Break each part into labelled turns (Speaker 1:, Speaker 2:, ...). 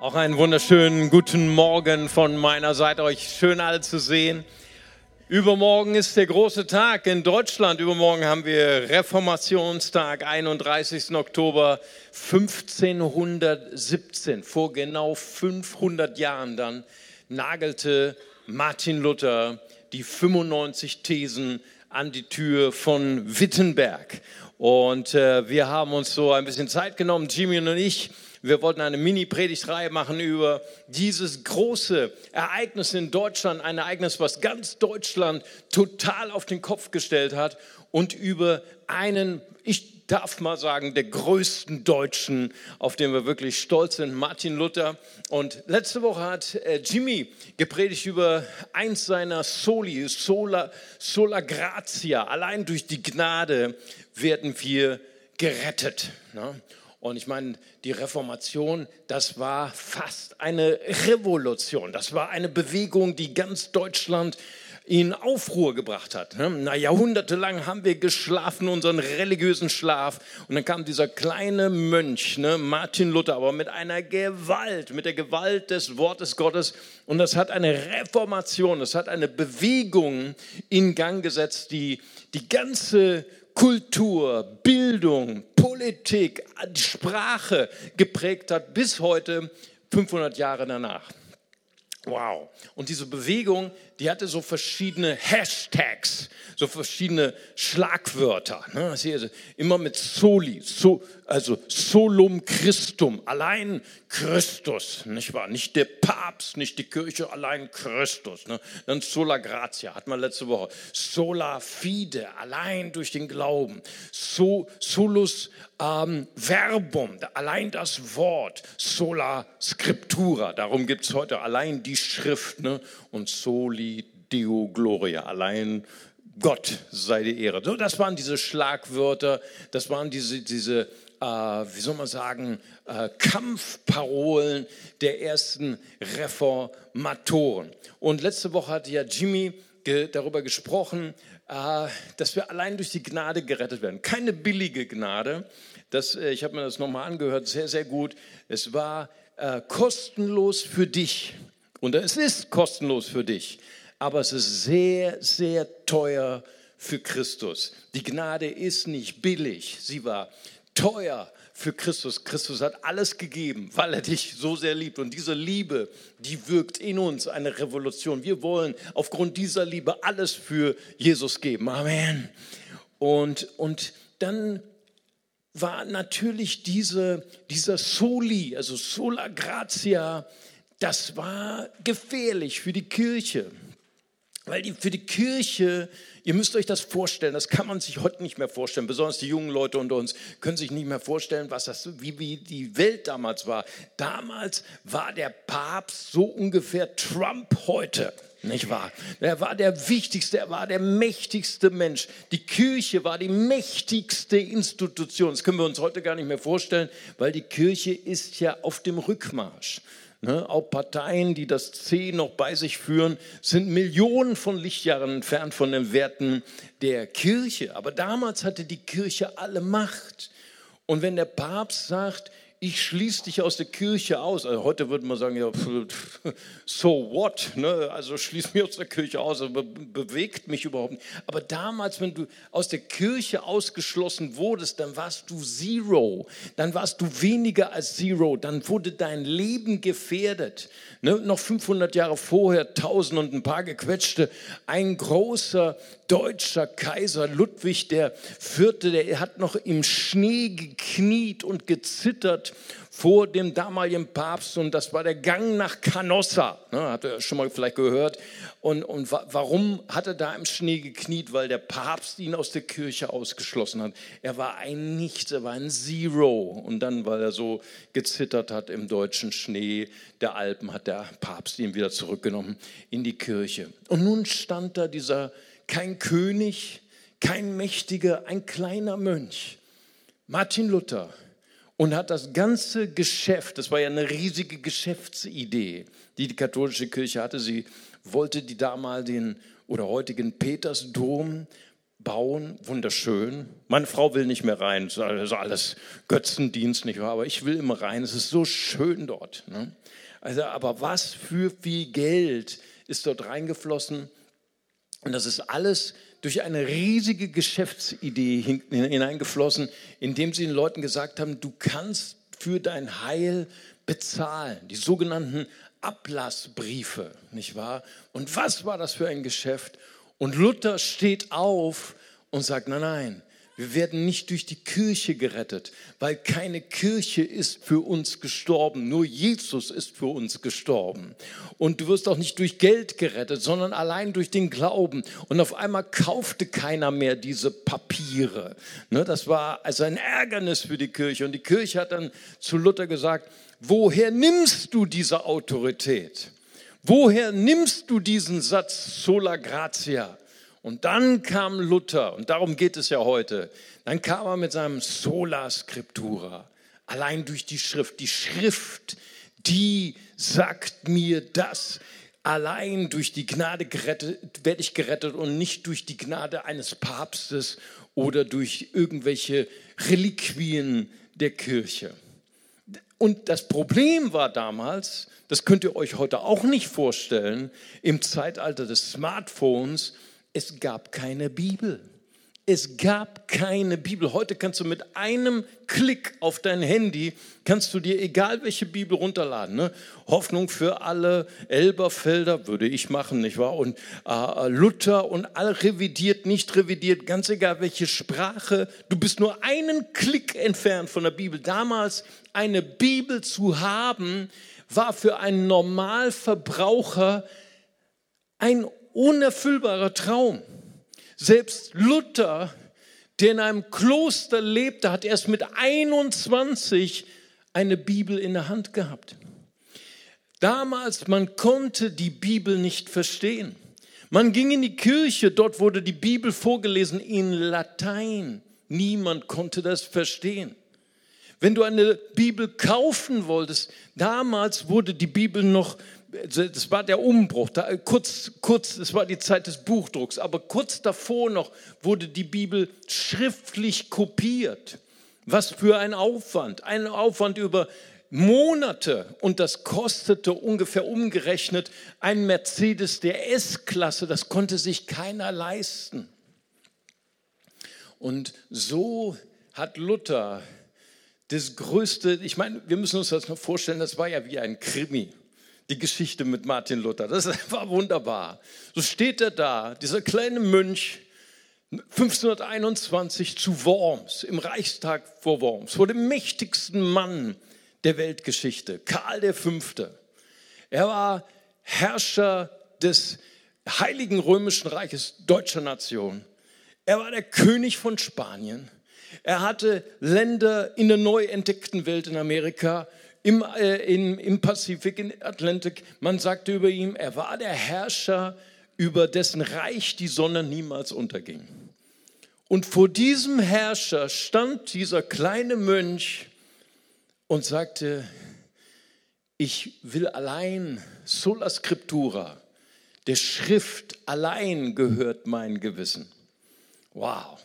Speaker 1: Auch einen wunderschönen guten Morgen von meiner Seite. Euch schön alle zu sehen. Übermorgen ist der große Tag in Deutschland. Übermorgen haben wir Reformationstag, 31. Oktober 1517. Vor genau 500 Jahren dann nagelte Martin Luther die 95 Thesen an die Tür von Wittenberg. Und äh, wir haben uns so ein bisschen Zeit genommen, Jimmy und ich, wir wollten eine Mini-Predigtreihe machen über dieses große Ereignis in Deutschland, ein Ereignis, was ganz Deutschland total auf den Kopf gestellt hat und über einen, ich darf mal sagen, der größten Deutschen, auf den wir wirklich stolz sind, Martin Luther. Und letzte Woche hat äh, Jimmy gepredigt über eins seiner Soli, Sola, Sola Gratia. Allein durch die Gnade werden wir gerettet. Ne? Und ich meine, die Reformation, das war fast eine Revolution. Das war eine Bewegung, die ganz Deutschland in Aufruhr gebracht hat. Ne? Na, jahrhundertelang haben wir geschlafen, unseren religiösen Schlaf. Und dann kam dieser kleine Mönch, ne, Martin Luther, aber mit einer Gewalt, mit der Gewalt des Wortes Gottes. Und das hat eine Reformation, das hat eine Bewegung in Gang gesetzt, die die ganze Kultur, Bildung, Politik, Sprache geprägt hat bis heute, 500 Jahre danach. Wow. Und diese Bewegung, die hatte so verschiedene Hashtags, so verschiedene Schlagwörter. Ne? Immer mit Soli, so, also Solum Christum, allein Christus, nicht wahr? Nicht der Papst, nicht die Kirche, allein Christus. Ne? Dann Sola Gratia, hat man letzte Woche. Sola Fide, allein durch den Glauben. So, solus ähm, Verbum, allein das Wort. Sola Scriptura, darum gibt es heute allein die Schrift. Ne? Und Soli Deo Gloria, allein Gott sei die Ehre. So, das waren diese Schlagwörter, das waren diese, diese äh, wie soll man sagen, äh, Kampfparolen der ersten Reformatoren. Und letzte Woche hatte ja Jimmy ge darüber gesprochen, äh, dass wir allein durch die Gnade gerettet werden. Keine billige Gnade. Das, äh, ich habe mir das nochmal angehört, sehr, sehr gut. Es war äh, kostenlos für dich. Und es ist kostenlos für dich aber es ist sehr, sehr teuer für Christus. Die Gnade ist nicht billig, sie war teuer für Christus. Christus hat alles gegeben, weil er dich so sehr liebt. Und diese Liebe, die wirkt in uns eine Revolution. Wir wollen aufgrund dieser Liebe alles für Jesus geben. Amen. Und, und dann war natürlich diese, dieser Soli, also Sola Gratia, das war gefährlich für die Kirche. Weil die, für die Kirche, ihr müsst euch das vorstellen, das kann man sich heute nicht mehr vorstellen, besonders die jungen Leute unter uns können sich nicht mehr vorstellen, was das, wie, wie die Welt damals war. Damals war der Papst so ungefähr Trump heute. Nicht wahr? Er war der wichtigste, er war der mächtigste Mensch. Die Kirche war die mächtigste Institution. Das können wir uns heute gar nicht mehr vorstellen, weil die Kirche ist ja auf dem Rückmarsch. Ne, auch Parteien, die das C noch bei sich führen, sind Millionen von Lichtjahren entfernt von den Werten der Kirche. Aber damals hatte die Kirche alle Macht. Und wenn der Papst sagt, ich schließe dich aus der Kirche aus. Also heute würde man sagen, ja, so what? Ne? Also schließ mich aus der Kirche aus, aber bewegt mich überhaupt nicht. Aber damals, wenn du aus der Kirche ausgeschlossen wurdest, dann warst du Zero. Dann warst du weniger als Zero. Dann wurde dein Leben gefährdet. Ne? Noch 500 Jahre vorher, 1000 und ein paar gequetschte, ein großer deutscher Kaiser Ludwig der Vierte, der hat noch im Schnee gekniet und gezittert vor dem damaligen Papst und das war der Gang nach Canossa, ne, hat er schon mal vielleicht gehört. Und, und warum hat er da im Schnee gekniet? Weil der Papst ihn aus der Kirche ausgeschlossen hat. Er war ein Nichts, er war ein Zero. Und dann, weil er so gezittert hat im deutschen Schnee der Alpen, hat der Papst ihn wieder zurückgenommen in die Kirche. Und nun stand da dieser kein König, kein Mächtiger, ein kleiner Mönch, Martin Luther, und hat das ganze Geschäft, das war ja eine riesige Geschäftsidee, die die katholische Kirche hatte. Sie wollte die damaligen oder heutigen Petersdom bauen, wunderschön. Meine Frau will nicht mehr rein, das ist alles Götzendienst, nicht wahr? Aber ich will immer rein, es ist so schön dort. Ne? Also, aber was für viel Geld ist dort reingeflossen? Und das ist alles durch eine riesige Geschäftsidee hineingeflossen, indem sie den Leuten gesagt haben, du kannst für dein Heil bezahlen. Die sogenannten Ablassbriefe, nicht wahr? Und was war das für ein Geschäft? Und Luther steht auf und sagt, nein, nein, wir werden nicht durch die Kirche gerettet, weil keine Kirche ist für uns gestorben. Nur Jesus ist für uns gestorben. Und du wirst auch nicht durch Geld gerettet, sondern allein durch den Glauben. Und auf einmal kaufte keiner mehr diese Papiere. Ne, das war also ein Ärgernis für die Kirche. Und die Kirche hat dann zu Luther gesagt, woher nimmst du diese Autorität? Woher nimmst du diesen Satz sola gratia? Und dann kam Luther, und darum geht es ja heute, dann kam er mit seinem sola scriptura, allein durch die Schrift. Die Schrift, die sagt mir das. Allein durch die Gnade gerettet, werde ich gerettet und nicht durch die Gnade eines Papstes oder durch irgendwelche Reliquien der Kirche. Und das Problem war damals, das könnt ihr euch heute auch nicht vorstellen, im Zeitalter des Smartphones, es gab keine Bibel. Es gab keine Bibel. Heute kannst du mit einem Klick auf dein Handy, kannst du dir egal welche Bibel runterladen. Ne? Hoffnung für alle, Elberfelder würde ich machen, nicht wahr? Und äh, Luther und all revidiert, nicht revidiert, ganz egal welche Sprache. Du bist nur einen Klick entfernt von der Bibel. Damals eine Bibel zu haben, war für einen Normalverbraucher ein unerfüllbarer Traum. Selbst Luther, der in einem Kloster lebte, hat erst mit 21 eine Bibel in der Hand gehabt. Damals, man konnte die Bibel nicht verstehen. Man ging in die Kirche, dort wurde die Bibel vorgelesen in Latein. Niemand konnte das verstehen. Wenn du eine Bibel kaufen wolltest, damals wurde die Bibel noch, das war der Umbruch, da, kurz, kurz, das war die Zeit des Buchdrucks, aber kurz davor noch wurde die Bibel schriftlich kopiert. Was für ein Aufwand, ein Aufwand über Monate. Und das kostete ungefähr umgerechnet ein Mercedes der S-Klasse, das konnte sich keiner leisten. Und so hat Luther das größte, ich meine, wir müssen uns das noch vorstellen, das war ja wie ein Krimi, die Geschichte mit Martin Luther. Das war wunderbar. So steht er da, dieser kleine Mönch, 1521 zu Worms, im Reichstag vor Worms, vor dem mächtigsten Mann der Weltgeschichte, Karl V. Er war Herrscher des Heiligen Römischen Reiches deutscher Nation. Er war der König von Spanien. Er hatte Länder in der neu entdeckten Welt in Amerika, im, äh, im, im Pazifik, im Atlantik. Man sagte über ihn, er war der Herrscher, über dessen Reich die Sonne niemals unterging. Und vor diesem Herrscher stand dieser kleine Mönch und sagte, ich will allein, sola scriptura, der Schrift allein gehört mein Gewissen. Wow.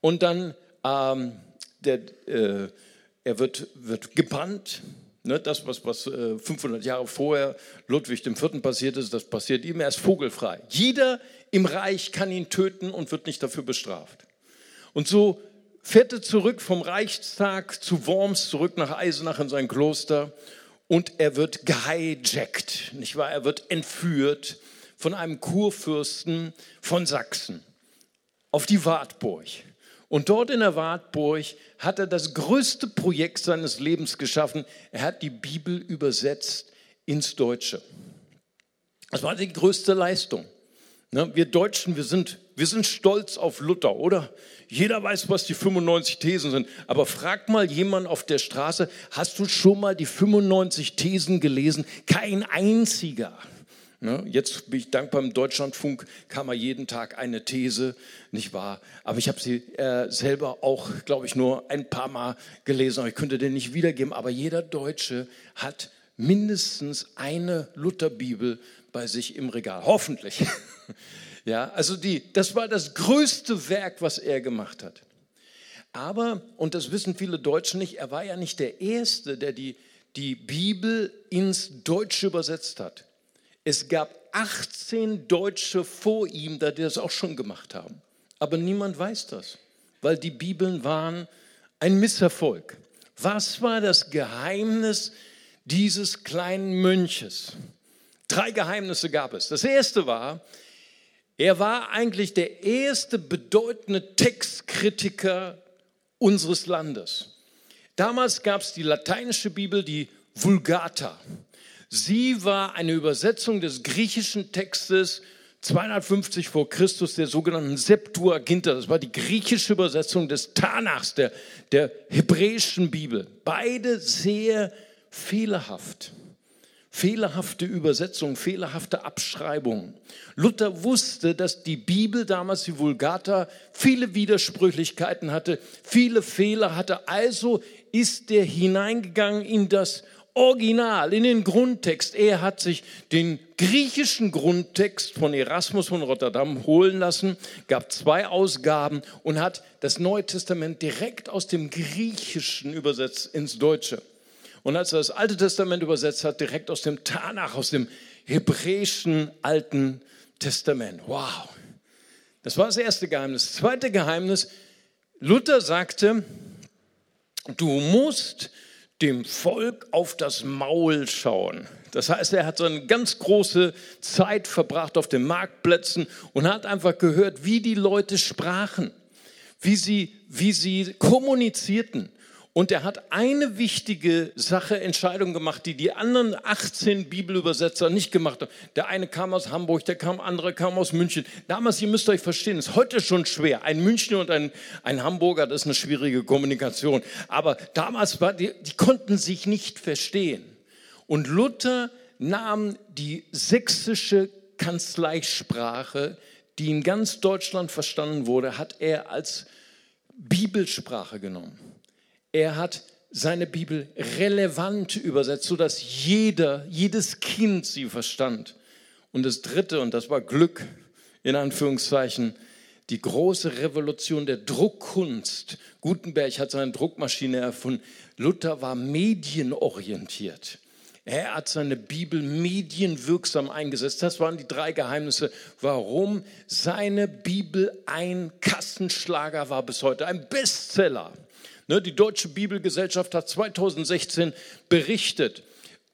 Speaker 1: Und dann ähm, der, äh, er wird, wird gebannt. Ne, das, was, was äh, 500 Jahre vorher Ludwig IV. passiert ist, das passiert ihm. Er ist vogelfrei. Jeder im Reich kann ihn töten und wird nicht dafür bestraft. Und so fährt er zurück vom Reichstag zu Worms, zurück nach Eisenach in sein Kloster und er wird gehijackt, nicht wahr? Er wird entführt von einem Kurfürsten von Sachsen auf die Wartburg. Und dort in der Wartburg hat er das größte Projekt seines Lebens geschaffen. Er hat die Bibel übersetzt ins Deutsche. Das war die größte Leistung. Ne, wir Deutschen, wir sind, wir sind stolz auf Luther, oder? Jeder weiß, was die 95 Thesen sind. Aber frag mal jemand auf der Straße, hast du schon mal die 95 Thesen gelesen? Kein einziger. Ne? Jetzt bin ich dankbar, im Deutschlandfunk kam mal jeden Tag eine These, nicht wahr? Aber ich habe sie äh, selber auch, glaube ich, nur ein paar Mal gelesen. Aber ich könnte den nicht wiedergeben. Aber jeder Deutsche hat mindestens eine Lutherbibel bei sich im Regal. Hoffentlich. Ja, also die, das war das größte Werk, was er gemacht hat. Aber, und das wissen viele Deutschen nicht, er war ja nicht der Erste, der die, die Bibel ins Deutsche übersetzt hat. Es gab 18 Deutsche vor ihm, die das auch schon gemacht haben. Aber niemand weiß das, weil die Bibeln waren ein Misserfolg. Was war das Geheimnis dieses kleinen Mönches? Drei Geheimnisse gab es. Das erste war, er war eigentlich der erste bedeutende Textkritiker unseres Landes. Damals gab es die lateinische Bibel, die Vulgata. Sie war eine Übersetzung des griechischen Textes 250 vor Christus, der sogenannten Septuaginta. Das war die griechische Übersetzung des Tanachs, der, der hebräischen Bibel. Beide sehr fehlerhaft. Fehlerhafte Übersetzungen, fehlerhafte Abschreibungen. Luther wusste, dass die Bibel damals, die Vulgata, viele Widersprüchlichkeiten hatte, viele Fehler hatte. Also ist er hineingegangen in das Original, in den Grundtext. Er hat sich den griechischen Grundtext von Erasmus von Rotterdam holen lassen, gab zwei Ausgaben und hat das Neue Testament direkt aus dem Griechischen übersetzt ins Deutsche. Und als er das Alte Testament übersetzt hat, direkt aus dem Tanach, aus dem hebräischen Alten Testament. Wow. Das war das erste Geheimnis. Das zweite Geheimnis, Luther sagte, du musst dem Volk auf das Maul schauen. Das heißt, er hat so eine ganz große Zeit verbracht auf den Marktplätzen und hat einfach gehört, wie die Leute sprachen, wie sie, wie sie kommunizierten. Und er hat eine wichtige Sache, Entscheidung gemacht, die die anderen 18 Bibelübersetzer nicht gemacht haben. Der eine kam aus Hamburg, der kam, andere kam aus München. Damals, ihr müsst euch verstehen, ist heute schon schwer. Ein Münchner und ein, ein Hamburger, das ist eine schwierige Kommunikation. Aber damals war, die, die konnten sich nicht verstehen. Und Luther nahm die sächsische Kanzleisprache, die in ganz Deutschland verstanden wurde, hat er als Bibelsprache genommen. Er hat seine Bibel relevant übersetzt, sodass jeder, jedes Kind sie verstand. Und das Dritte, und das war Glück, in Anführungszeichen, die große Revolution der Druckkunst. Gutenberg hat seine Druckmaschine erfunden. Luther war medienorientiert. Er hat seine Bibel medienwirksam eingesetzt. Das waren die drei Geheimnisse, warum seine Bibel ein Kassenschlager war bis heute, ein Bestseller. Ne, die Deutsche Bibelgesellschaft hat 2016 berichtet,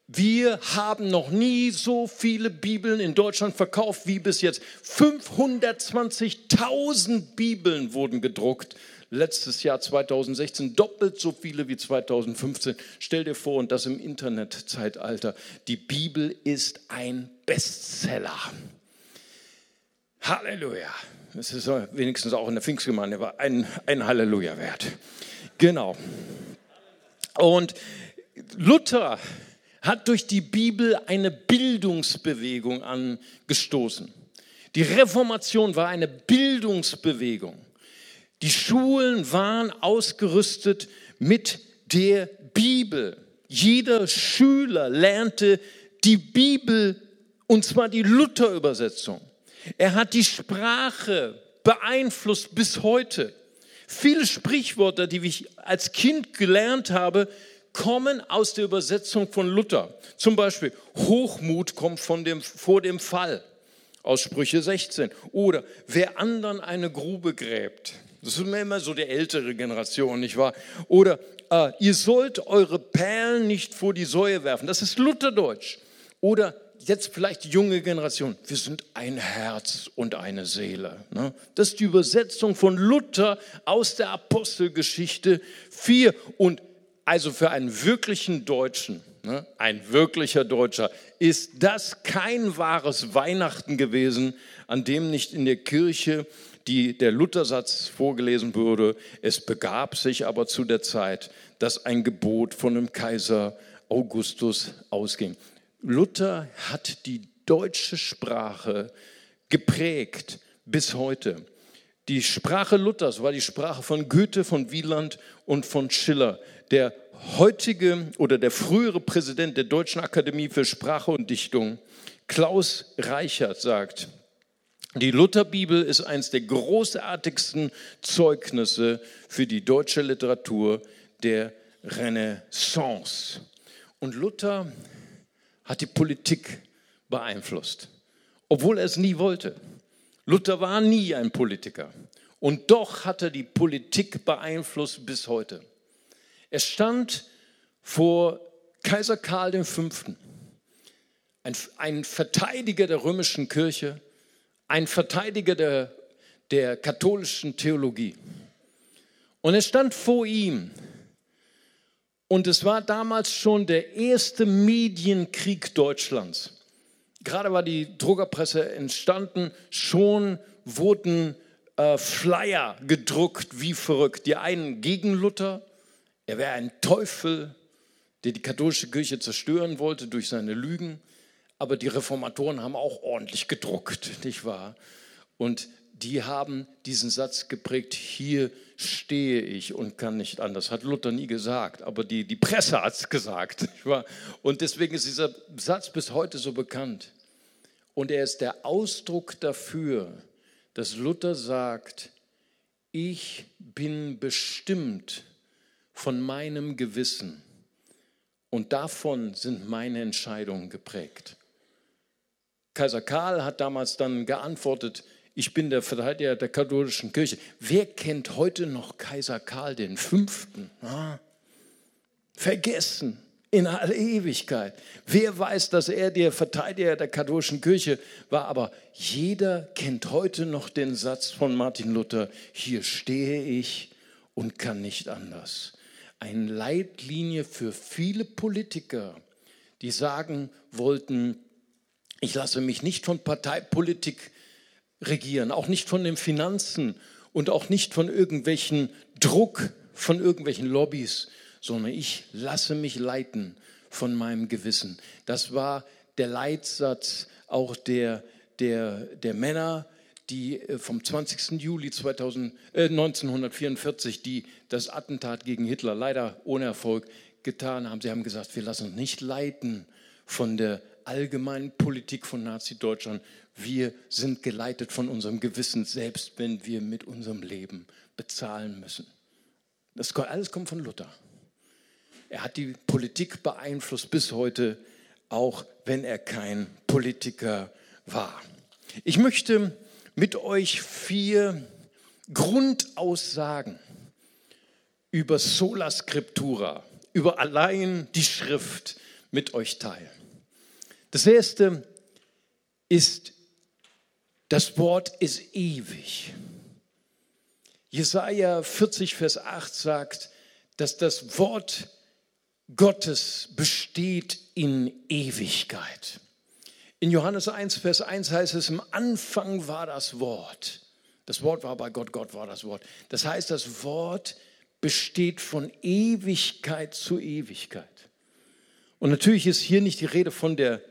Speaker 1: wir haben noch nie so viele Bibeln in Deutschland verkauft wie bis jetzt. 520.000 Bibeln wurden gedruckt. Letztes Jahr 2016 doppelt so viele wie 2015. Stell dir vor, und das im Internetzeitalter. Die Bibel ist ein Bestseller. Halleluja. Das ist wenigstens auch in der Pfingstgemeinde ein, ein Halleluja wert. Genau. Und Luther hat durch die Bibel eine Bildungsbewegung angestoßen. Die Reformation war eine Bildungsbewegung. Die Schulen waren ausgerüstet mit der Bibel. Jeder Schüler lernte die Bibel und zwar die Luther-Übersetzung. Er hat die Sprache beeinflusst bis heute. Viele Sprichwörter, die ich als Kind gelernt habe, kommen aus der Übersetzung von Luther. Zum Beispiel, Hochmut kommt von dem, vor dem Fall aus Sprüche 16. Oder wer anderen eine Grube gräbt. Das ist immer so der ältere Generation, nicht wahr? Oder äh, ihr sollt eure Perlen nicht vor die Säue werfen. Das ist Lutherdeutsch. Oder jetzt vielleicht die junge Generation, wir sind ein Herz und eine Seele. Ne? Das ist die Übersetzung von Luther aus der Apostelgeschichte 4. Und also für einen wirklichen Deutschen, ne, ein wirklicher Deutscher, ist das kein wahres Weihnachten gewesen, an dem nicht in der Kirche die, der Luthersatz vorgelesen wurde. Es begab sich aber zu der Zeit, dass ein Gebot von dem Kaiser Augustus ausging. Luther hat die deutsche Sprache geprägt bis heute. Die Sprache Luthers war die Sprache von Goethe, von Wieland und von Schiller. Der heutige oder der frühere Präsident der Deutschen Akademie für Sprache und Dichtung, Klaus Reichert, sagt, Die Lutherbibel ist eines der großartigsten Zeugnisse für die deutsche Literatur der Renaissance. Und Luther hat die Politik beeinflusst, obwohl er es nie wollte. Luther war nie ein Politiker und doch hat er die Politik beeinflusst bis heute. Er stand vor Kaiser Karl V., ein, ein Verteidiger der römischen Kirche, ein Verteidiger der, der katholischen Theologie. Und er stand vor ihm. Und es war damals schon der erste Medienkrieg Deutschlands. Gerade war die Druckerpresse entstanden, schon wurden äh, Flyer gedruckt wie verrückt. Die einen gegen Luther, er wäre ein Teufel, der die katholische Kirche zerstören wollte durch seine Lügen. Aber die Reformatoren haben auch ordentlich gedruckt, nicht wahr? Und die haben diesen Satz geprägt, hier stehe ich und kann nicht anders. Hat Luther nie gesagt, aber die, die Presse hat es gesagt. Und deswegen ist dieser Satz bis heute so bekannt. Und er ist der Ausdruck dafür, dass Luther sagt, ich bin bestimmt von meinem Gewissen und davon sind meine Entscheidungen geprägt. Kaiser Karl hat damals dann geantwortet, ich bin der Verteidiger der katholischen Kirche. Wer kennt heute noch Kaiser Karl den Fünften? Ah, vergessen in aller Ewigkeit. Wer weiß, dass er der Verteidiger der katholischen Kirche war, aber jeder kennt heute noch den Satz von Martin Luther, hier stehe ich und kann nicht anders. Eine Leitlinie für viele Politiker, die sagen wollten, ich lasse mich nicht von Parteipolitik regieren, auch nicht von den Finanzen und auch nicht von irgendwelchen Druck, von irgendwelchen Lobbys, sondern ich lasse mich leiten von meinem Gewissen. Das war der Leitsatz auch der, der, der Männer, die äh, vom 20. Juli 2000, äh, 1944, die das Attentat gegen Hitler leider ohne Erfolg getan haben. Sie haben gesagt, wir lassen uns nicht leiten von der allgemeinen Politik von Nazi-Deutschland. Wir sind geleitet von unserem Gewissen, selbst wenn wir mit unserem Leben bezahlen müssen. Das alles kommt von Luther. Er hat die Politik beeinflusst bis heute, auch wenn er kein Politiker war. Ich möchte mit euch vier Grundaussagen über Sola Scriptura, über allein die Schrift mit euch teilen. Das erste ist, das Wort ist ewig. Jesaja 40, Vers 8 sagt, dass das Wort Gottes besteht in Ewigkeit. In Johannes 1, Vers 1 heißt es, im Anfang war das Wort. Das Wort war bei Gott, Gott war das Wort. Das heißt, das Wort besteht von Ewigkeit zu Ewigkeit. Und natürlich ist hier nicht die Rede von der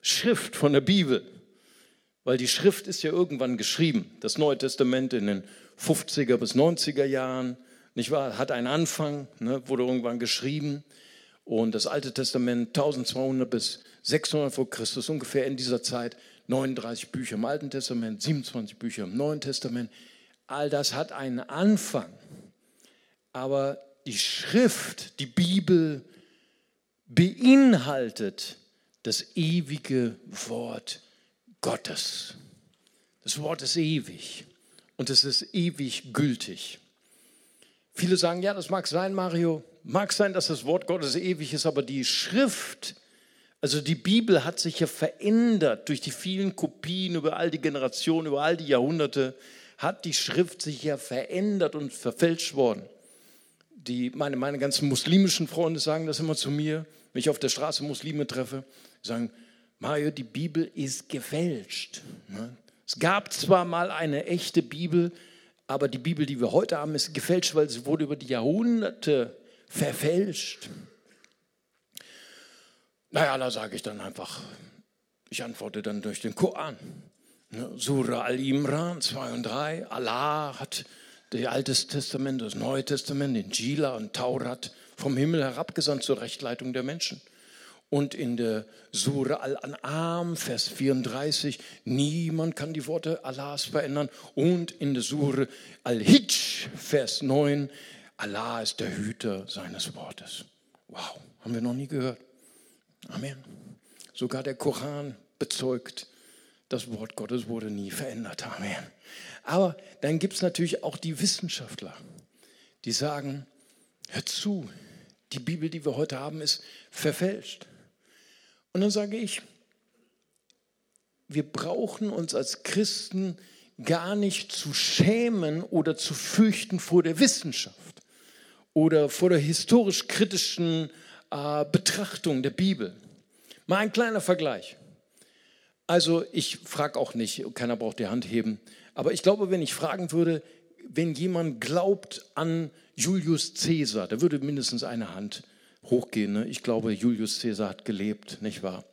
Speaker 1: Schrift, von der Bibel, weil die Schrift ist ja irgendwann geschrieben. Das Neue Testament in den 50er bis 90er Jahren, nicht wahr, hat einen Anfang, ne, wurde irgendwann geschrieben. Und das Alte Testament 1200 bis 600 vor Christus, ungefähr in dieser Zeit, 39 Bücher im Alten Testament, 27 Bücher im Neuen Testament. All das hat einen Anfang. Aber die Schrift, die Bibel beinhaltet das ewige Wort Gottes. Das Wort ist ewig und es ist ewig gültig. Viele sagen, ja, das mag sein, Mario, mag sein, dass das Wort Gottes ewig ist, aber die Schrift, also die Bibel hat sich ja verändert durch die vielen Kopien über all die Generationen, über all die Jahrhunderte, hat die Schrift sich ja verändert und verfälscht worden. Die, meine, meine ganzen muslimischen Freunde sagen das immer zu mir, wenn ich auf der Straße Muslime treffe sagen, Mario, die Bibel ist gefälscht. Ne? Es gab zwar mal eine echte Bibel, aber die Bibel, die wir heute haben, ist gefälscht, weil sie wurde über die Jahrhunderte verfälscht. Naja, da sage ich dann einfach, ich antworte dann durch den Koran. Ne? Surah Al-Imran 2 und 3, Allah hat das Alte Testament, das Neue Testament, den Jila und Taurat vom Himmel herabgesandt zur Rechtleitung der Menschen. Und in der Sure Al-An'am, Vers 34, niemand kann die Worte Allahs verändern. Und in der Sure Al-Hijj, Vers 9, Allah ist der Hüter seines Wortes. Wow, haben wir noch nie gehört. Amen. Sogar der Koran bezeugt, das Wort Gottes wurde nie verändert. Amen. Aber dann gibt es natürlich auch die Wissenschaftler, die sagen, hör zu, die Bibel, die wir heute haben, ist verfälscht. Und dann sage ich, wir brauchen uns als Christen gar nicht zu schämen oder zu fürchten vor der Wissenschaft oder vor der historisch-kritischen äh, Betrachtung der Bibel. Mal ein kleiner Vergleich. Also ich frage auch nicht, keiner braucht die Hand heben, aber ich glaube, wenn ich fragen würde, wenn jemand glaubt an Julius Caesar, da würde mindestens eine Hand hochgehen. Ne? Ich glaube, Julius Caesar hat gelebt, nicht wahr?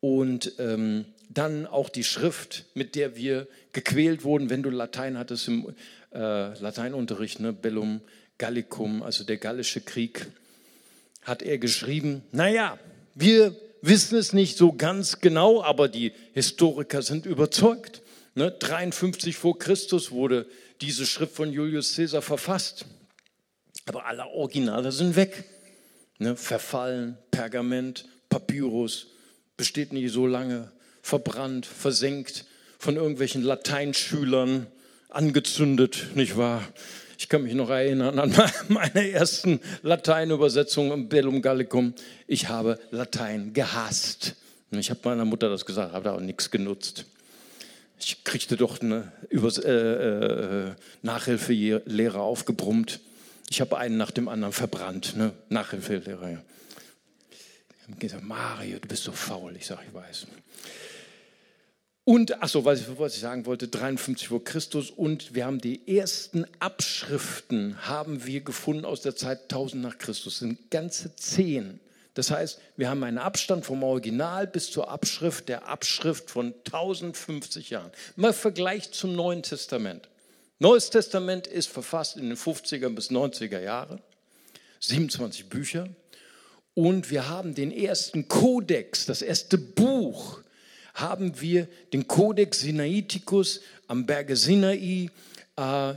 Speaker 1: Und ähm, dann auch die Schrift, mit der wir gequält wurden, wenn du Latein hattest im äh, Lateinunterricht, ne? Bellum Gallicum, also der Gallische Krieg, hat er geschrieben, naja, wir wissen es nicht so ganz genau, aber die Historiker sind überzeugt. Ne? 53 vor Christus wurde diese Schrift von Julius Caesar verfasst. Aber alle Originale sind weg. Ne? Verfallen, Pergament, Papyrus, besteht nicht so lange, verbrannt, versenkt, von irgendwelchen Lateinschülern angezündet, nicht wahr? Ich kann mich noch erinnern an meine ersten Lateinübersetzungen im Bellum Gallicum. Ich habe Latein gehasst. Ich habe meiner Mutter das gesagt, habe da auch nichts genutzt. Ich kriegte doch eine Übers äh, äh, Nachhilfelehrer aufgebrummt. Ich habe einen nach dem anderen verbrannt. Ne? Nachhilfelehrer, ja. Ich habe gesagt, Mario, du bist so faul. Ich sage, ich weiß. Und, achso, was ich, was ich sagen wollte, 53 vor Christus und wir haben die ersten Abschriften haben wir gefunden aus der Zeit 1000 nach Christus, sind ganze zehn. Das heißt, wir haben einen Abstand vom Original bis zur Abschrift der Abschrift von 1050 Jahren. Mal Vergleich zum Neuen Testament. Neues Testament ist verfasst in den 50er bis 90er Jahren, 27 Bücher. Und wir haben den ersten Kodex, das erste Buch haben wir den Codex Sinaiticus am Berge Sinai. Äh,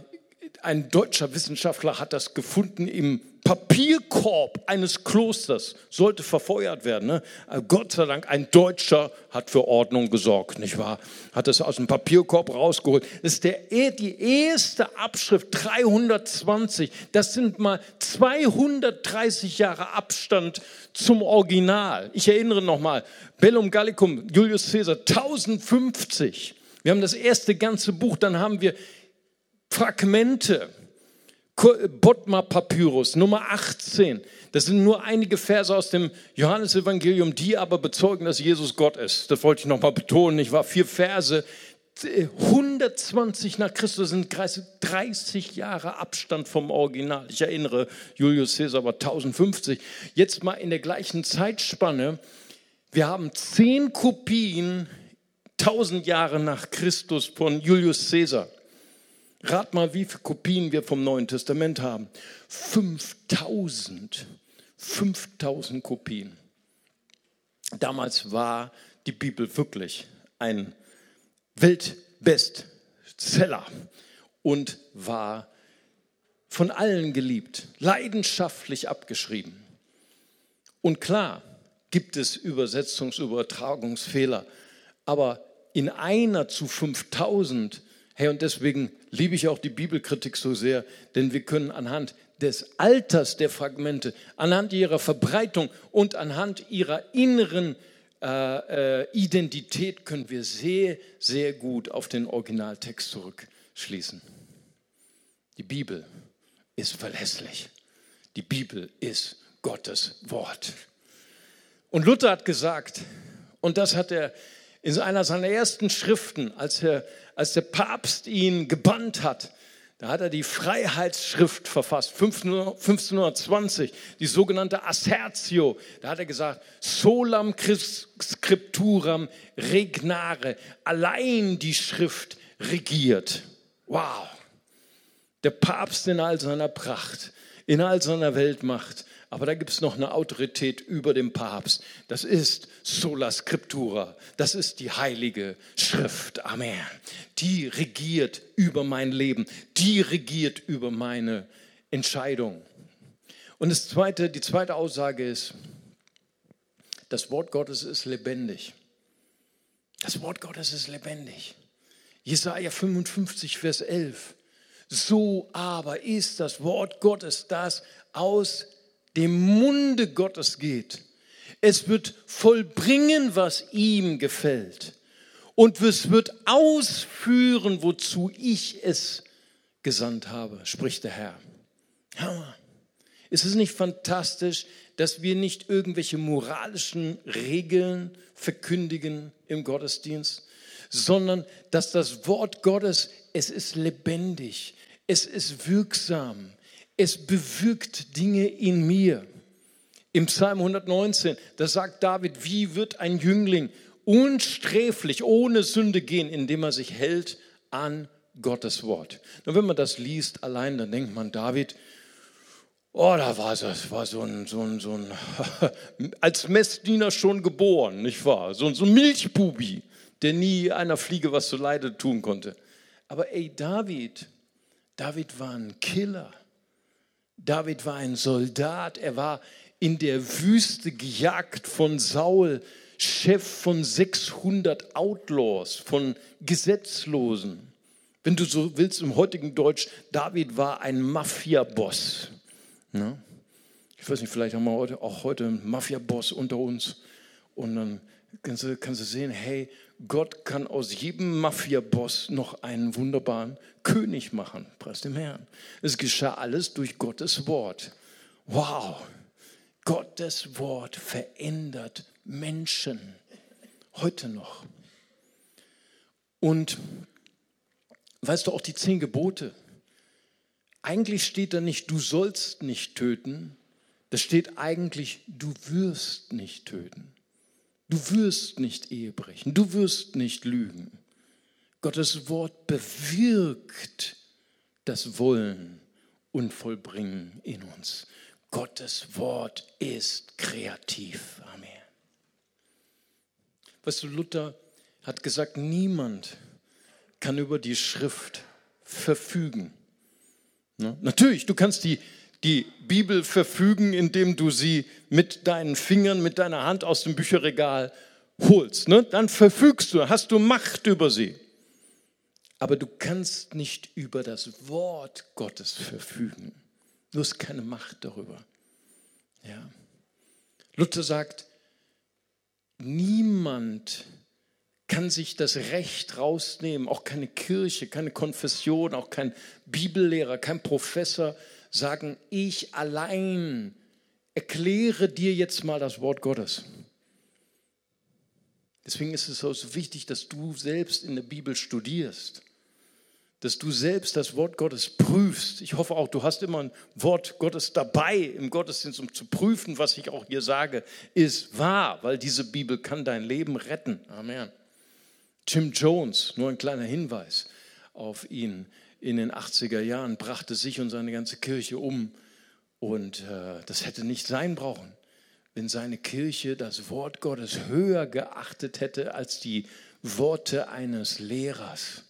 Speaker 1: ein deutscher Wissenschaftler hat das gefunden im Papierkorb eines Klosters. Sollte verfeuert werden. Ne? Äh, Gott sei Dank, ein Deutscher hat für Ordnung gesorgt, nicht wahr? Hat es aus dem Papierkorb rausgeholt. Das ist der, die erste Abschrift, 320. Das sind mal 230 Jahre Abstand zum Original. Ich erinnere nochmal, Bellum Gallicum, Julius Caesar, 1050. Wir haben das erste ganze Buch, dann haben wir Fragmente. Bodmer Papyrus, Nummer 18. Das sind nur einige Verse aus dem Johannesevangelium, die aber bezeugen, dass Jesus Gott ist. Das wollte ich nochmal betonen. Ich war vier Verse. 120 nach Christus sind 30 Jahre Abstand vom Original. Ich erinnere, Julius Caesar war 1050. Jetzt mal in der gleichen Zeitspanne. Wir haben zehn Kopien 1000 Jahre nach Christus von Julius Caesar. Rat mal, wie viele Kopien wir vom Neuen Testament haben. 5000. 5000 Kopien. Damals war die Bibel wirklich ein Weltbestseller und war von allen geliebt, leidenschaftlich abgeschrieben. Und klar gibt es Übersetzungs-, Übertragungsfehler, aber in einer zu 5000 Hey, und deswegen liebe ich auch die Bibelkritik so sehr, denn wir können anhand des Alters der Fragmente, anhand ihrer Verbreitung und anhand ihrer inneren äh, äh, Identität können wir sehr, sehr gut auf den Originaltext zurückschließen. Die Bibel ist verlässlich. Die Bibel ist Gottes Wort. Und Luther hat gesagt, und das hat er in einer seiner ersten Schriften, als, er, als der Papst ihn gebannt hat, da hat er die Freiheitsschrift verfasst, 1520, die sogenannte Assertio. Da hat er gesagt, solam scripturam regnare, allein die Schrift regiert. Wow. Der Papst in all seiner Pracht, in all seiner Weltmacht, Aber da gibt es noch eine Autorität über dem Papst. Das ist Sola Scriptura. Das ist die heilige Schrift. Amen. Die regiert über mein Leben. Die regiert über meine Entscheidung. Und das zweite, die zweite Aussage ist, das Wort Gottes ist lebendig. Das Wort Gottes ist lebendig. Jesaja 55, Vers 11. So aber ist das Wort Gottes, das aus dem Munde Gottes geht. Es wird vollbringen, was ihm gefällt. Und es wird ausführen, wozu ich es gesandt habe, spricht der Herr. Hammer. Ist es nicht fantastisch, dass wir nicht irgendwelche moralischen Regeln verkündigen im Gottesdienst, sondern dass das Wort Gottes, es ist lebendig, es ist wirksam, es bewirkt Dinge in mir. Im Psalm 119, da sagt David, wie wird ein Jüngling unsträflich, ohne Sünde gehen, indem er sich hält an Gottes Wort. Und wenn man das liest allein, dann denkt man, David, oh, da war das war so ein, so ein, so ein als Messdiener schon geboren, nicht wahr? So, so ein Milchbubi, der nie einer Fliege was zu Leide tun konnte. Aber ey, David, David war ein Killer. David war ein Soldat. Er war in der Wüste gejagt von Saul, Chef von 600 Outlaws, von Gesetzlosen. Wenn du so willst im heutigen Deutsch, David war ein Mafia-Boss. Ne? Ich weiß nicht, vielleicht haben wir heute, auch heute einen Mafia-Boss unter uns. Und dann kannst du, kannst du sehen, hey, Gott kann aus jedem Mafia-Boss noch einen wunderbaren König machen. Preis dem Herrn. Es geschah alles durch Gottes Wort. Wow, Gottes Wort verändert Menschen. Heute noch. Und weißt du auch die zehn Gebote? Eigentlich steht da nicht, du sollst nicht töten. Da steht eigentlich, du wirst nicht töten. Du wirst nicht Ehe brechen, du wirst nicht lügen. Gottes Wort bewirkt das Wollen und Vollbringen in uns. Gottes Wort ist kreativ. Amen. Weißt du, Luther hat gesagt, niemand kann über die Schrift verfügen. Ne? Natürlich, du kannst die die Bibel verfügen, indem du sie mit deinen Fingern, mit deiner Hand aus dem Bücherregal holst. Ne? Dann verfügst du, hast du Macht über sie. Aber du kannst nicht über das Wort Gottes verfügen. Du hast keine Macht darüber. Ja. Luther sagt, niemand kann sich das Recht rausnehmen, auch keine Kirche, keine Konfession, auch kein Bibellehrer, kein Professor, sagen, ich allein erkläre dir jetzt mal das Wort Gottes. Deswegen ist es so wichtig, dass du selbst in der Bibel studierst, dass du selbst das Wort Gottes prüfst. Ich hoffe auch, du hast immer ein Wort Gottes dabei im Gottesdienst, um zu prüfen, was ich auch hier sage, ist wahr, weil diese Bibel kann dein Leben retten. Amen. Jim Jones, nur ein kleiner Hinweis auf ihn in den 80er Jahren, brachte sich und seine ganze Kirche um. Und äh, das hätte nicht sein brauchen, wenn seine Kirche das Wort Gottes höher geachtet hätte als die Worte eines Lehrers.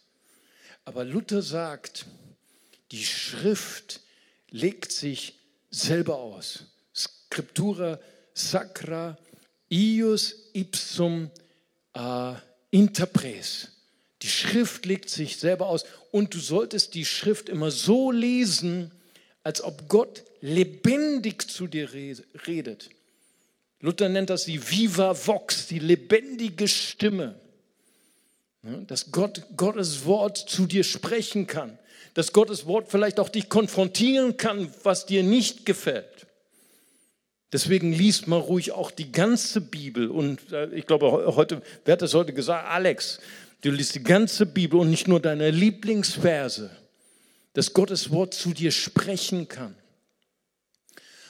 Speaker 1: Aber Luther sagt, die Schrift legt sich selber aus. Scriptura sacra ius ipsum uh, interpres. Die Schrift legt sich selber aus und du solltest die Schrift immer so lesen, als ob Gott lebendig zu dir redet. Luther nennt das die Viva Vox, die lebendige Stimme. Dass Gott Gottes Wort zu dir sprechen kann. Dass Gottes Wort vielleicht auch dich konfrontieren kann, was dir nicht gefällt. Deswegen liest mal ruhig auch die ganze Bibel. Und äh, ich glaube, heute, wer hat das heute gesagt? Alex, Du liest die ganze Bibel und nicht nur deine Lieblingsverse, dass Gottes Wort zu dir sprechen kann.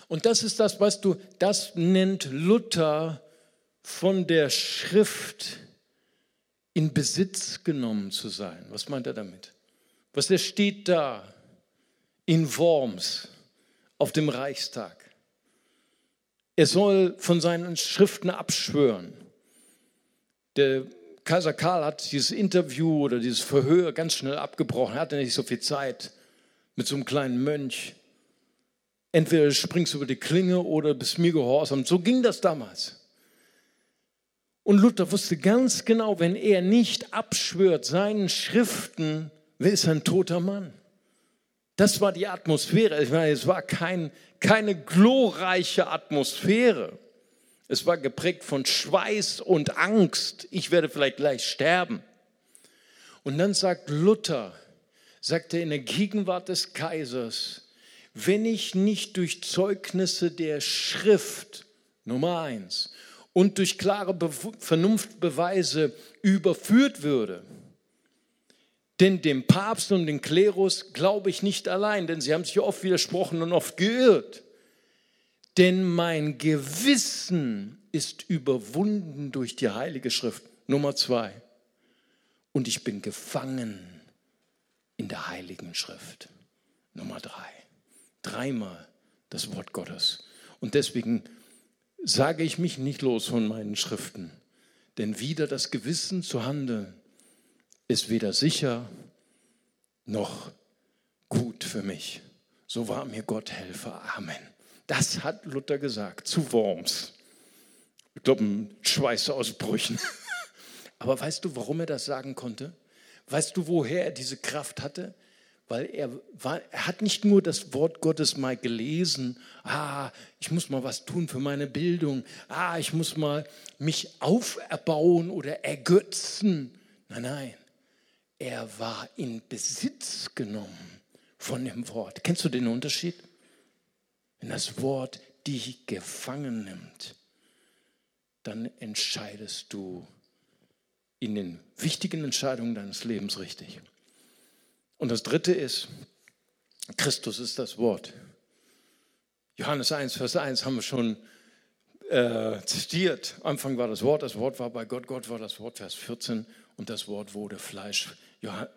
Speaker 1: Und das ist das, was du, das nennt Luther von der Schrift in Besitz genommen zu sein. Was meint er damit? Was er steht da in Worms auf dem Reichstag. Er soll von seinen Schriften abschwören. Der Kaiser Karl hat dieses Interview oder dieses Verhör ganz schnell abgebrochen. Er hatte nicht so viel Zeit mit so einem kleinen Mönch. Entweder springst du über die Klinge oder bist mir gehorsam. So ging das damals. Und Luther wusste ganz genau, wenn er nicht abschwört seinen Schriften, wer ist ein toter Mann? Das war die Atmosphäre. Ich meine, es war kein, keine glorreiche Atmosphäre. Es war geprägt von Schweiß und Angst. Ich werde vielleicht gleich sterben. Und dann sagt Luther, sagt er in der Gegenwart des Kaisers, wenn ich nicht durch Zeugnisse der Schrift, Nummer eins, und durch klare Be Vernunftbeweise überführt würde, denn dem Papst und dem Klerus glaube ich nicht allein, denn sie haben sich oft widersprochen und oft geirrt. Denn mein Gewissen ist überwunden durch die Heilige Schrift. Nummer zwei. Und ich bin gefangen in der Heiligen Schrift. Nummer drei. Dreimal das Wort Gottes. Und deswegen sage ich mich nicht los von meinen Schriften. Denn wieder das Gewissen zu handeln, ist weder sicher noch gut für mich. So war mir Gott Helfer. Amen. Das hat Luther gesagt zu Worms. Ich glaube, Schweißausbrüchen. Aber weißt du, warum er das sagen konnte? Weißt du, woher er diese Kraft hatte? Weil er, war, er hat nicht nur das Wort Gottes mal gelesen, ah, ich muss mal was tun für meine Bildung, ah, ich muss mal mich auferbauen oder ergötzen. Nein, nein, er war in Besitz genommen von dem Wort. Kennst du den Unterschied? Wenn das Wort dich gefangen nimmt, dann entscheidest du in den wichtigen Entscheidungen deines Lebens richtig. Und das dritte ist, Christus ist das Wort. Johannes 1, Vers 1 haben wir schon äh, zitiert. Anfang war das Wort, das Wort war bei Gott, Gott war das Wort, Vers 14 und das Wort wurde Fleisch.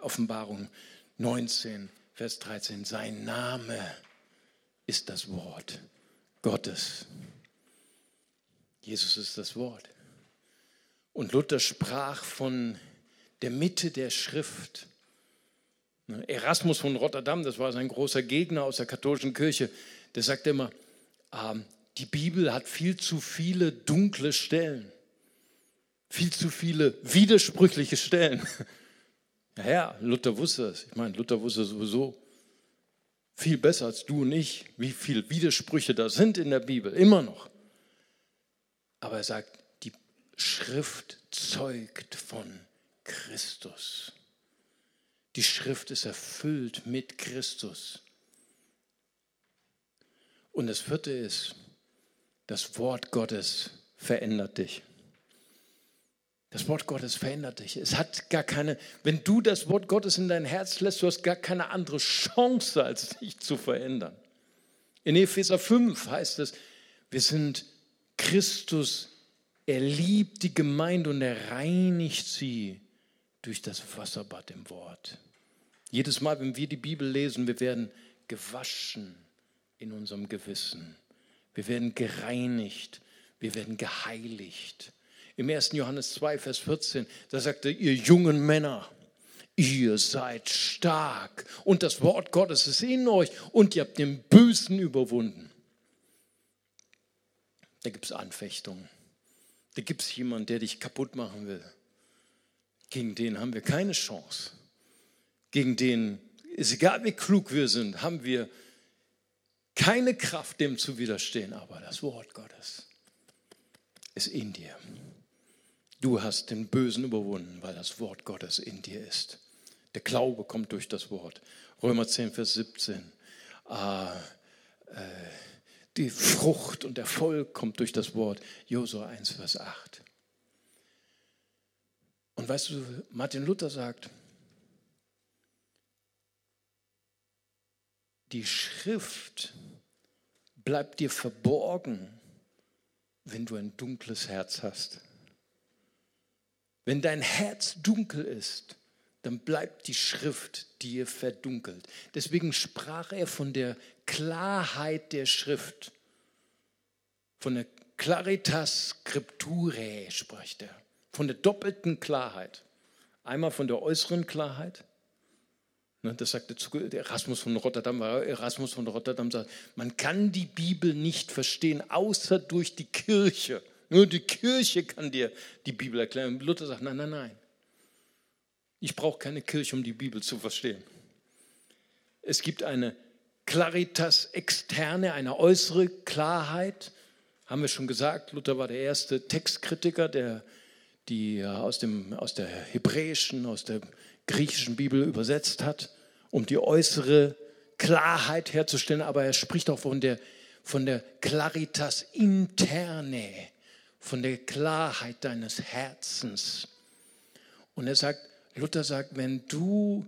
Speaker 1: Offenbarung 19, Vers 13. Sein Name ist das Wort Gottes. Jesus ist das Wort. Und Luther sprach von der Mitte der Schrift. Erasmus von Rotterdam, das war sein großer Gegner aus der katholischen Kirche, der sagte immer, ähm, die Bibel hat viel zu viele dunkle Stellen, viel zu viele widersprüchliche Stellen. Naja, Luther wusste es. Ich meine, Luther wusste sowieso viel besser als du und ich, wie viele Widersprüche da sind in der Bibel, immer noch. Aber er sagt, die Schrift zeugt von Christus. Die Schrift ist erfüllt mit Christus. Und das vierte ist, das Wort Gottes verändert dich. Das Wort Gottes verändert dich. Es hat gar keine, wenn du das Wort Gottes in dein Herz lässt, du hast gar keine andere Chance, als dich zu verändern. In Epheser 5 heißt es, wir sind Christus, er liebt die Gemeinde und er reinigt sie durch das Wasserbad im Wort. Jedes Mal, wenn wir die Bibel lesen, wir werden gewaschen in unserem Gewissen. Wir werden gereinigt, wir werden geheiligt. Im 1. Johannes 2, Vers 14, da sagt er, ihr jungen Männer, ihr seid stark und das Wort Gottes ist in euch und ihr habt den Bösen überwunden. Da gibt es Anfechtungen. Da gibt es jemanden, der dich kaputt machen will. Gegen den haben wir keine Chance. Gegen den, ist egal wie klug wir sind, haben wir keine Kraft, dem zu widerstehen. Aber das Wort Gottes ist in dir. Du hast den Bösen überwunden, weil das Wort Gottes in dir ist. Der Glaube kommt durch das Wort. Römer 10, Vers 17. Ah, äh, die Frucht und Erfolg kommt durch das Wort. Josua 1, Vers 8. Und weißt du, Martin Luther sagt, die Schrift bleibt dir verborgen, wenn du ein dunkles Herz hast. Wenn dein Herz dunkel ist, dann bleibt die Schrift dir verdunkelt. Deswegen sprach er von der Klarheit der Schrift. Von der Claritas Scripturae spricht er. Von der doppelten Klarheit. Einmal von der äußeren Klarheit. Ne, das sagte Erasmus von Rotterdam, Erasmus von Rotterdam sagt, man kann die Bibel nicht verstehen, außer durch die Kirche. Nur die Kirche kann dir die Bibel erklären. Luther sagt, nein, nein, nein. Ich brauche keine Kirche, um die Bibel zu verstehen. Es gibt eine Claritas externe, eine äußere Klarheit. Haben wir schon gesagt, Luther war der erste Textkritiker, der die aus, dem, aus der hebräischen, aus der griechischen Bibel übersetzt hat, um die äußere Klarheit herzustellen. Aber er spricht auch von der, von der Claritas interne, von der Klarheit deines Herzens. Und er sagt, Luther sagt, wenn du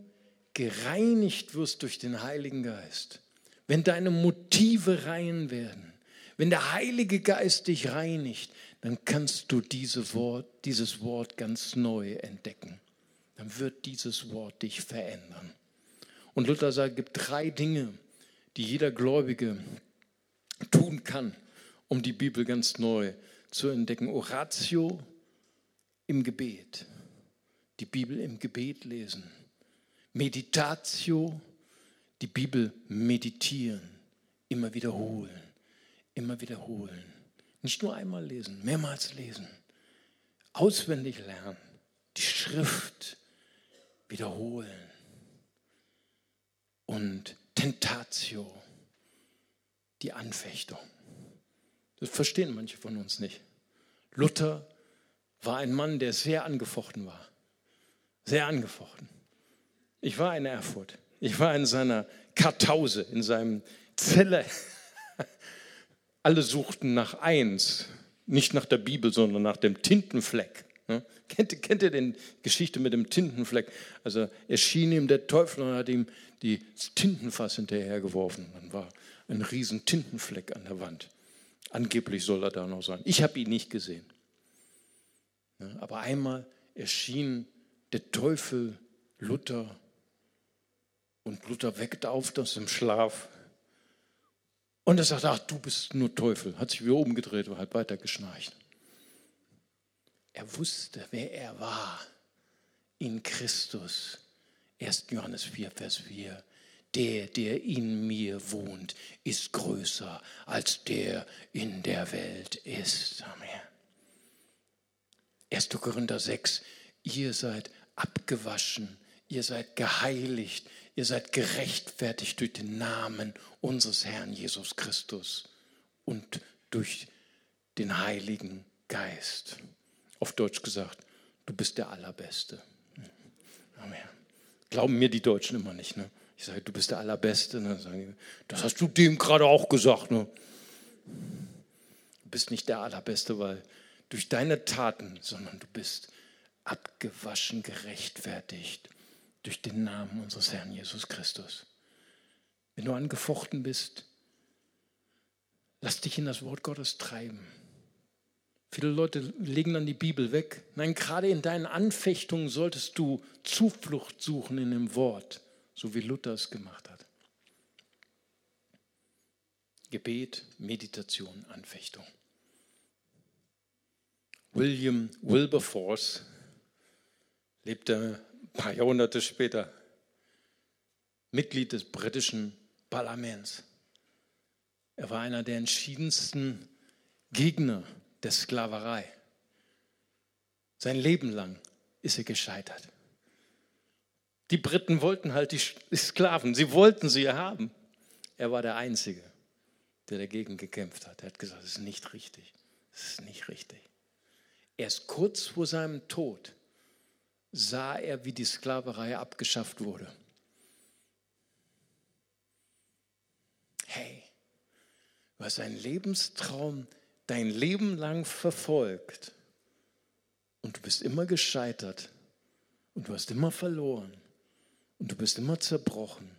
Speaker 1: gereinigt wirst durch den Heiligen Geist, wenn deine Motive rein werden, wenn der Heilige Geist dich reinigt, dann kannst du diese Wort, dieses Wort ganz neu entdecken. Dann wird dieses Wort dich verändern. Und Luther sagt, es gibt drei Dinge, die jeder Gläubige tun kann, um die Bibel ganz neu zu entdecken. Oratio im Gebet, die Bibel im Gebet lesen. Meditatio, die Bibel meditieren, immer wiederholen, immer wiederholen. Nicht nur einmal lesen, mehrmals lesen. Auswendig lernen, die Schrift wiederholen. Und Tentatio, die Anfechtung. Das verstehen manche von uns nicht. Luther war ein Mann, der sehr angefochten war. Sehr angefochten. Ich war in Erfurt. Ich war in seiner Kartause, in seinem Zelle. Alle suchten nach eins, nicht nach der Bibel, sondern nach dem Tintenfleck. Ne? Kennt, kennt ihr die Geschichte mit dem Tintenfleck? Also erschien ihm der Teufel und hat ihm das Tintenfass hinterhergeworfen. Dann war ein riesen Tintenfleck an der Wand. Angeblich soll er da noch sein. Ich habe ihn nicht gesehen. Aber einmal erschien der Teufel Luther und Luther weckt auf aus dem Schlaf. Und er sagt, ach, du bist nur Teufel. Hat sich wieder umgedreht und hat weiter geschnarcht. Er wusste, wer er war in Christus. 1. Johannes 4, Vers 4. Der, der in mir wohnt, ist größer als der in der Welt ist. Amen. 1. Korinther 6. Ihr seid abgewaschen, ihr seid geheiligt, ihr seid gerechtfertigt durch den Namen unseres Herrn Jesus Christus und durch den Heiligen Geist. Auf Deutsch gesagt, du bist der Allerbeste. Amen. Glauben mir die Deutschen immer nicht. Ne? Ich sage, du bist der Allerbeste. Ne? Sagen das hast du dem gerade auch gesagt. Ne? Du bist nicht der Allerbeste, weil durch deine Taten, sondern du bist abgewaschen, gerechtfertigt durch den Namen unseres Herrn Jesus Christus. Wenn du angefochten bist, lass dich in das Wort Gottes treiben. Viele Leute legen dann die Bibel weg. Nein, gerade in deinen Anfechtungen solltest du Zuflucht suchen in dem Wort, so wie Luther es gemacht hat. Gebet, Meditation, Anfechtung. William Wilberforce lebte ein paar Jahrhunderte später Mitglied des britischen Parlaments. Er war einer der entschiedensten Gegner der Sklaverei. Sein Leben lang ist er gescheitert. Die Briten wollten halt die Sklaven, sie wollten sie haben. Er war der Einzige, der dagegen gekämpft hat. Er hat gesagt, das ist nicht richtig. Das ist nicht richtig. Erst kurz vor seinem Tod sah er, wie die Sklaverei abgeschafft wurde. Hey, hast einen Lebenstraum dein Leben lang verfolgt und du bist immer gescheitert und du hast immer verloren und du bist immer zerbrochen.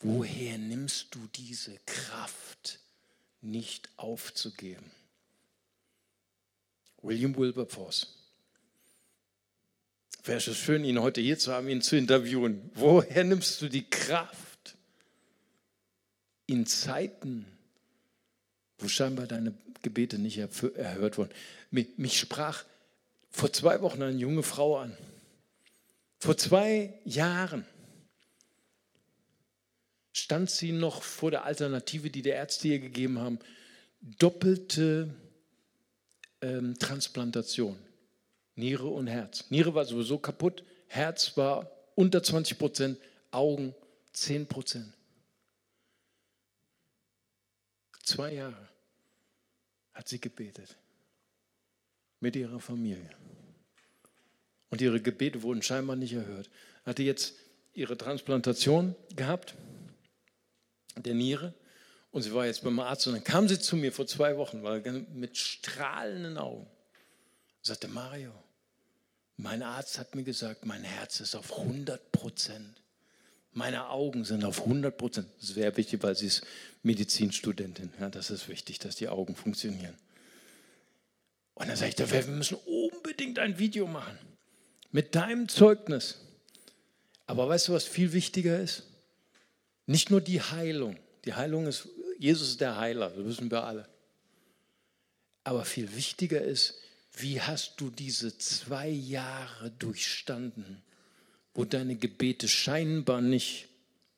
Speaker 1: Woher nimmst du diese Kraft, nicht aufzugeben? William Wilberforce. Wäre es schön, ihn heute hier zu haben, ihn zu interviewen. Woher nimmst du die Kraft in Zeiten, wo scheinbar deine Gebete nicht erhört wurden. Mich sprach vor zwei Wochen eine junge Frau an. Vor zwei Jahren stand sie noch vor der Alternative, die der Ärzte ihr gegeben haben, doppelte ähm, Transplantation, Niere und Herz. Niere war sowieso kaputt, Herz war unter 20 Prozent, Augen 10 Prozent. Zwei Jahre hat sie gebetet mit ihrer Familie. Und ihre Gebete wurden scheinbar nicht erhört. Hatte jetzt ihre Transplantation gehabt, der Niere, und sie war jetzt beim Arzt. Und dann kam sie zu mir vor zwei Wochen, war mit strahlenden Augen. Und sagte, Mario, mein Arzt hat mir gesagt, mein Herz ist auf 100 Prozent. Meine Augen sind auf 100 Prozent. Das wäre wichtig, weil sie ist Medizinstudentin. Ja, das ist wichtig, dass die Augen funktionieren. Und dann sage ich, wir müssen unbedingt ein Video machen mit deinem Zeugnis. Aber weißt du, was viel wichtiger ist? Nicht nur die Heilung. Die Heilung ist, Jesus ist der Heiler, das wissen wir alle. Aber viel wichtiger ist, wie hast du diese zwei Jahre durchstanden, wo deine Gebete scheinbar nicht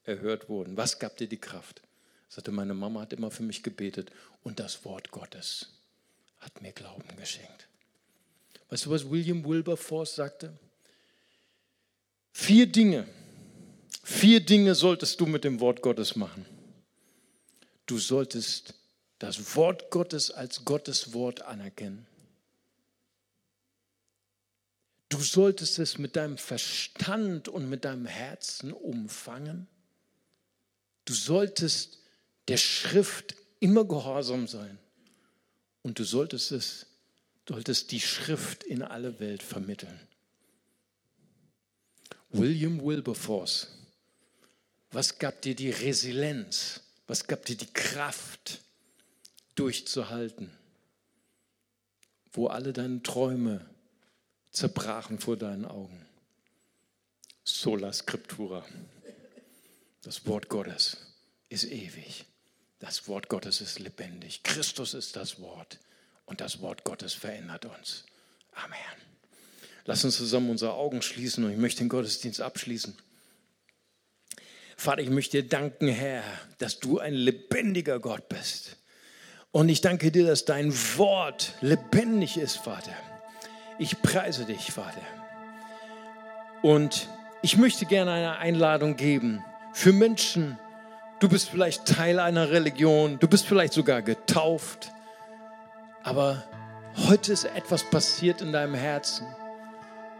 Speaker 1: erhört wurden? Was gab dir die Kraft? sagte, meine Mama hat immer für mich gebetet und das Wort Gottes hat mir Glauben geschenkt. Weißt du, was William Wilberforce sagte? Vier Dinge, vier Dinge solltest du mit dem Wort Gottes machen. Du solltest das Wort Gottes als Gottes Wort anerkennen. Du solltest es mit deinem Verstand und mit deinem Herzen umfangen. Du solltest der Schrift immer gehorsam sein. Und du solltest es, solltest die Schrift in alle Welt vermitteln. William Wilberforce, was gab dir die Resilienz? Was gab dir die Kraft, durchzuhalten, wo alle deine Träume zerbrachen vor deinen Augen? Sola Scriptura, das Wort Gottes ist ewig. Das Wort Gottes ist lebendig. Christus ist das Wort und das Wort Gottes verändert uns. Amen. Lass uns zusammen unsere Augen schließen und ich möchte den Gottesdienst abschließen. Vater, ich möchte dir danken, Herr, dass du ein lebendiger Gott bist. Und ich danke dir, dass dein Wort lebendig ist, Vater. Ich preise dich, Vater. Und ich möchte gerne eine Einladung geben für Menschen, Du bist vielleicht Teil einer Religion, du bist vielleicht sogar getauft, aber heute ist etwas passiert in deinem Herzen.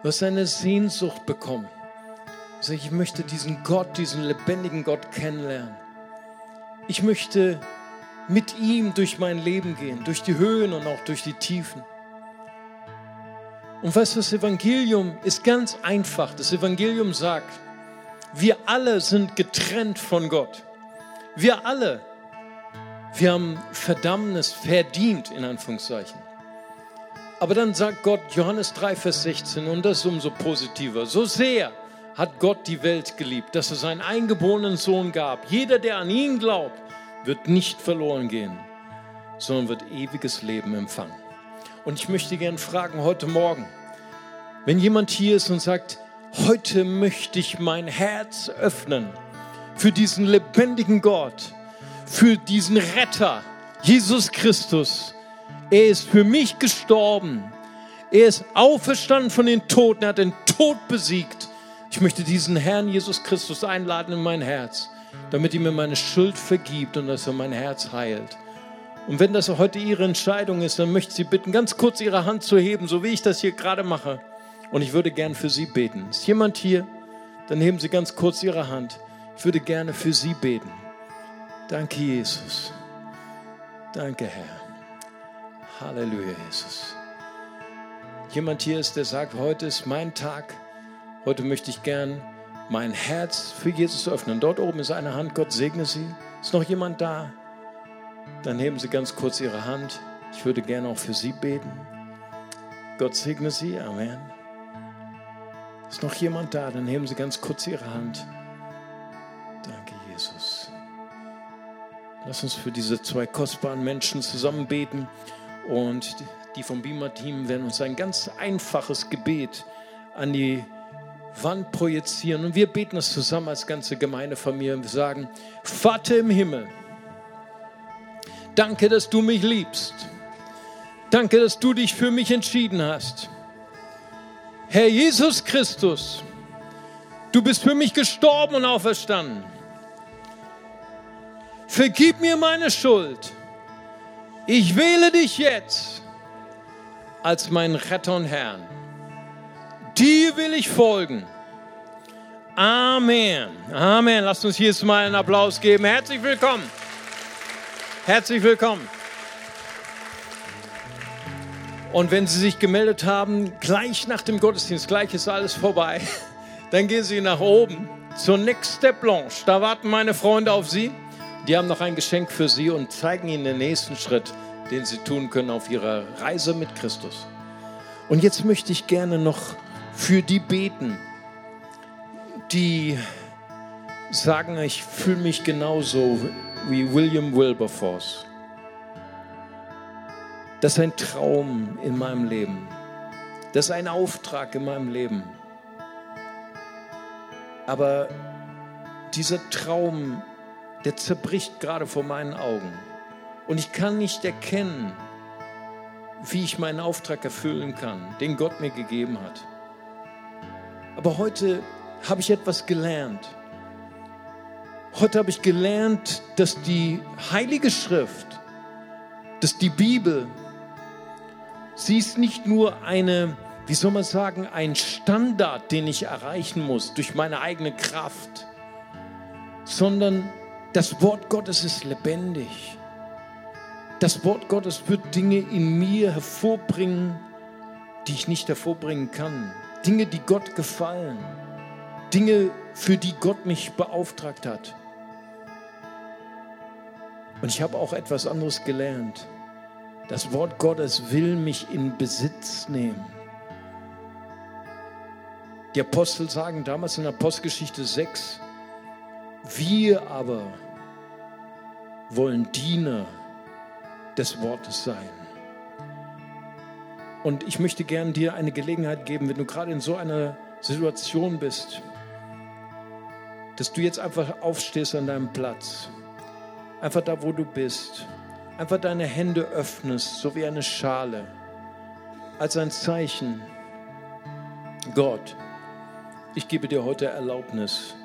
Speaker 1: Du hast eine Sehnsucht bekommen. Also ich möchte diesen Gott, diesen lebendigen Gott kennenlernen. Ich möchte mit ihm durch mein Leben gehen, durch die Höhen und auch durch die Tiefen. Und weißt du, das Evangelium ist ganz einfach. Das Evangelium sagt, wir alle sind getrennt von Gott. Wir alle, wir haben Verdammnis verdient, in Anführungszeichen. Aber dann sagt Gott, Johannes 3, Vers 16, und das ist umso positiver, so sehr hat Gott die Welt geliebt, dass er seinen eingeborenen Sohn gab. Jeder, der an ihn glaubt, wird nicht verloren gehen, sondern wird ewiges Leben empfangen. Und ich möchte gerne fragen heute Morgen, wenn jemand hier ist und sagt, heute möchte ich mein Herz öffnen für diesen lebendigen Gott, für diesen Retter, Jesus Christus. Er ist für mich gestorben. Er ist auferstanden von den Toten. Er hat den Tod besiegt. Ich möchte diesen Herrn Jesus Christus einladen in mein Herz, damit er mir meine Schuld vergibt und dass er mein Herz heilt. Und wenn das heute Ihre Entscheidung ist, dann möchte ich Sie bitten, ganz kurz Ihre Hand zu heben, so wie ich das hier gerade mache. Und ich würde gern für Sie beten. Ist jemand hier? Dann heben Sie ganz kurz Ihre Hand. Ich würde gerne für Sie beten. Danke, Jesus. Danke, Herr. Halleluja, Jesus. Jemand hier ist, der sagt, heute ist mein Tag. Heute möchte ich gern mein Herz für Jesus öffnen. Dort oben ist eine Hand. Gott segne Sie. Ist noch jemand da? Dann heben Sie ganz kurz Ihre Hand. Ich würde gerne auch für Sie beten. Gott segne Sie. Amen. Ist noch jemand da? Dann heben Sie ganz kurz Ihre Hand. Lass uns für diese zwei kostbaren Menschen zusammen beten und die vom Beamer-Team werden uns ein ganz einfaches Gebet an die Wand projizieren und wir beten es zusammen als ganze Gemeindefamilie und wir sagen, Vater im Himmel, danke, dass du mich liebst. Danke, dass du dich für mich entschieden hast. Herr Jesus Christus, du bist für mich gestorben und auferstanden. Vergib mir meine Schuld. Ich wähle dich jetzt als meinen Retter und Herrn. Dir will ich folgen. Amen. Amen. Lasst uns hier mal einen Applaus geben. Herzlich willkommen. Herzlich willkommen. Und wenn Sie sich gemeldet haben, gleich nach dem Gottesdienst, gleich ist alles vorbei, dann gehen Sie nach oben zur Next Step Lounge. Da warten meine Freunde auf Sie. Die haben noch ein Geschenk für Sie und zeigen Ihnen den nächsten Schritt, den Sie tun können auf Ihrer Reise mit Christus. Und jetzt möchte ich gerne noch für die beten, die sagen, ich fühle mich genauso wie William Wilberforce. Das ist ein Traum in meinem Leben. Das ist ein Auftrag in meinem Leben. Aber dieser Traum, der zerbricht gerade vor meinen Augen. Und ich kann nicht erkennen, wie ich meinen Auftrag erfüllen kann, den Gott mir gegeben hat. Aber heute habe ich etwas gelernt. Heute habe ich gelernt, dass die Heilige Schrift, dass die Bibel Sie ist nicht nur eine, wie soll man sagen, ein Standard, den ich erreichen muss durch meine eigene Kraft, sondern das Wort Gottes ist lebendig. Das Wort Gottes wird Dinge in mir hervorbringen, die ich nicht hervorbringen kann. Dinge, die Gott gefallen. Dinge, für die Gott mich beauftragt hat. Und ich habe auch etwas anderes gelernt. Das Wort Gottes will mich in Besitz nehmen. Die Apostel sagen damals in Apostelgeschichte 6, wir aber wollen Diener des Wortes sein. Und ich möchte gerne dir eine Gelegenheit geben, wenn du gerade in so einer Situation bist, dass du jetzt einfach aufstehst an deinem Platz, einfach da, wo du bist einfach deine Hände öffnest, so wie eine Schale, als ein Zeichen. Gott, ich gebe dir heute Erlaubnis.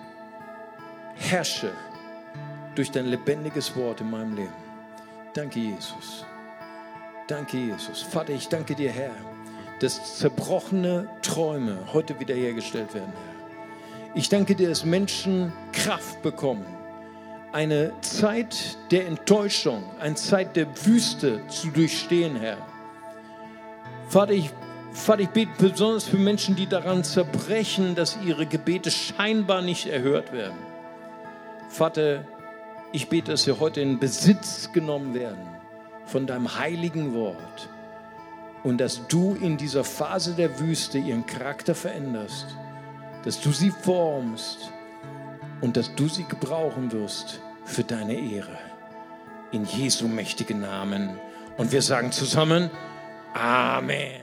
Speaker 1: Herrsche durch dein lebendiges Wort in meinem Leben. Danke, Jesus. Danke, Jesus. Vater, ich danke dir, Herr, dass zerbrochene Träume heute wiederhergestellt werden, Herr. Ich danke dir, dass Menschen Kraft bekommen eine Zeit der Enttäuschung, eine Zeit der Wüste zu durchstehen, Herr. Vater, ich, Vater, ich bete besonders für Menschen, die daran zerbrechen, dass ihre Gebete scheinbar nicht erhört werden. Vater, ich bete, dass sie heute in Besitz genommen werden von deinem heiligen Wort und dass du in dieser Phase der Wüste ihren Charakter veränderst, dass du sie formst und dass du sie gebrauchen wirst für deine Ehre. In Jesu mächtigen Namen. Und wir sagen zusammen, Amen.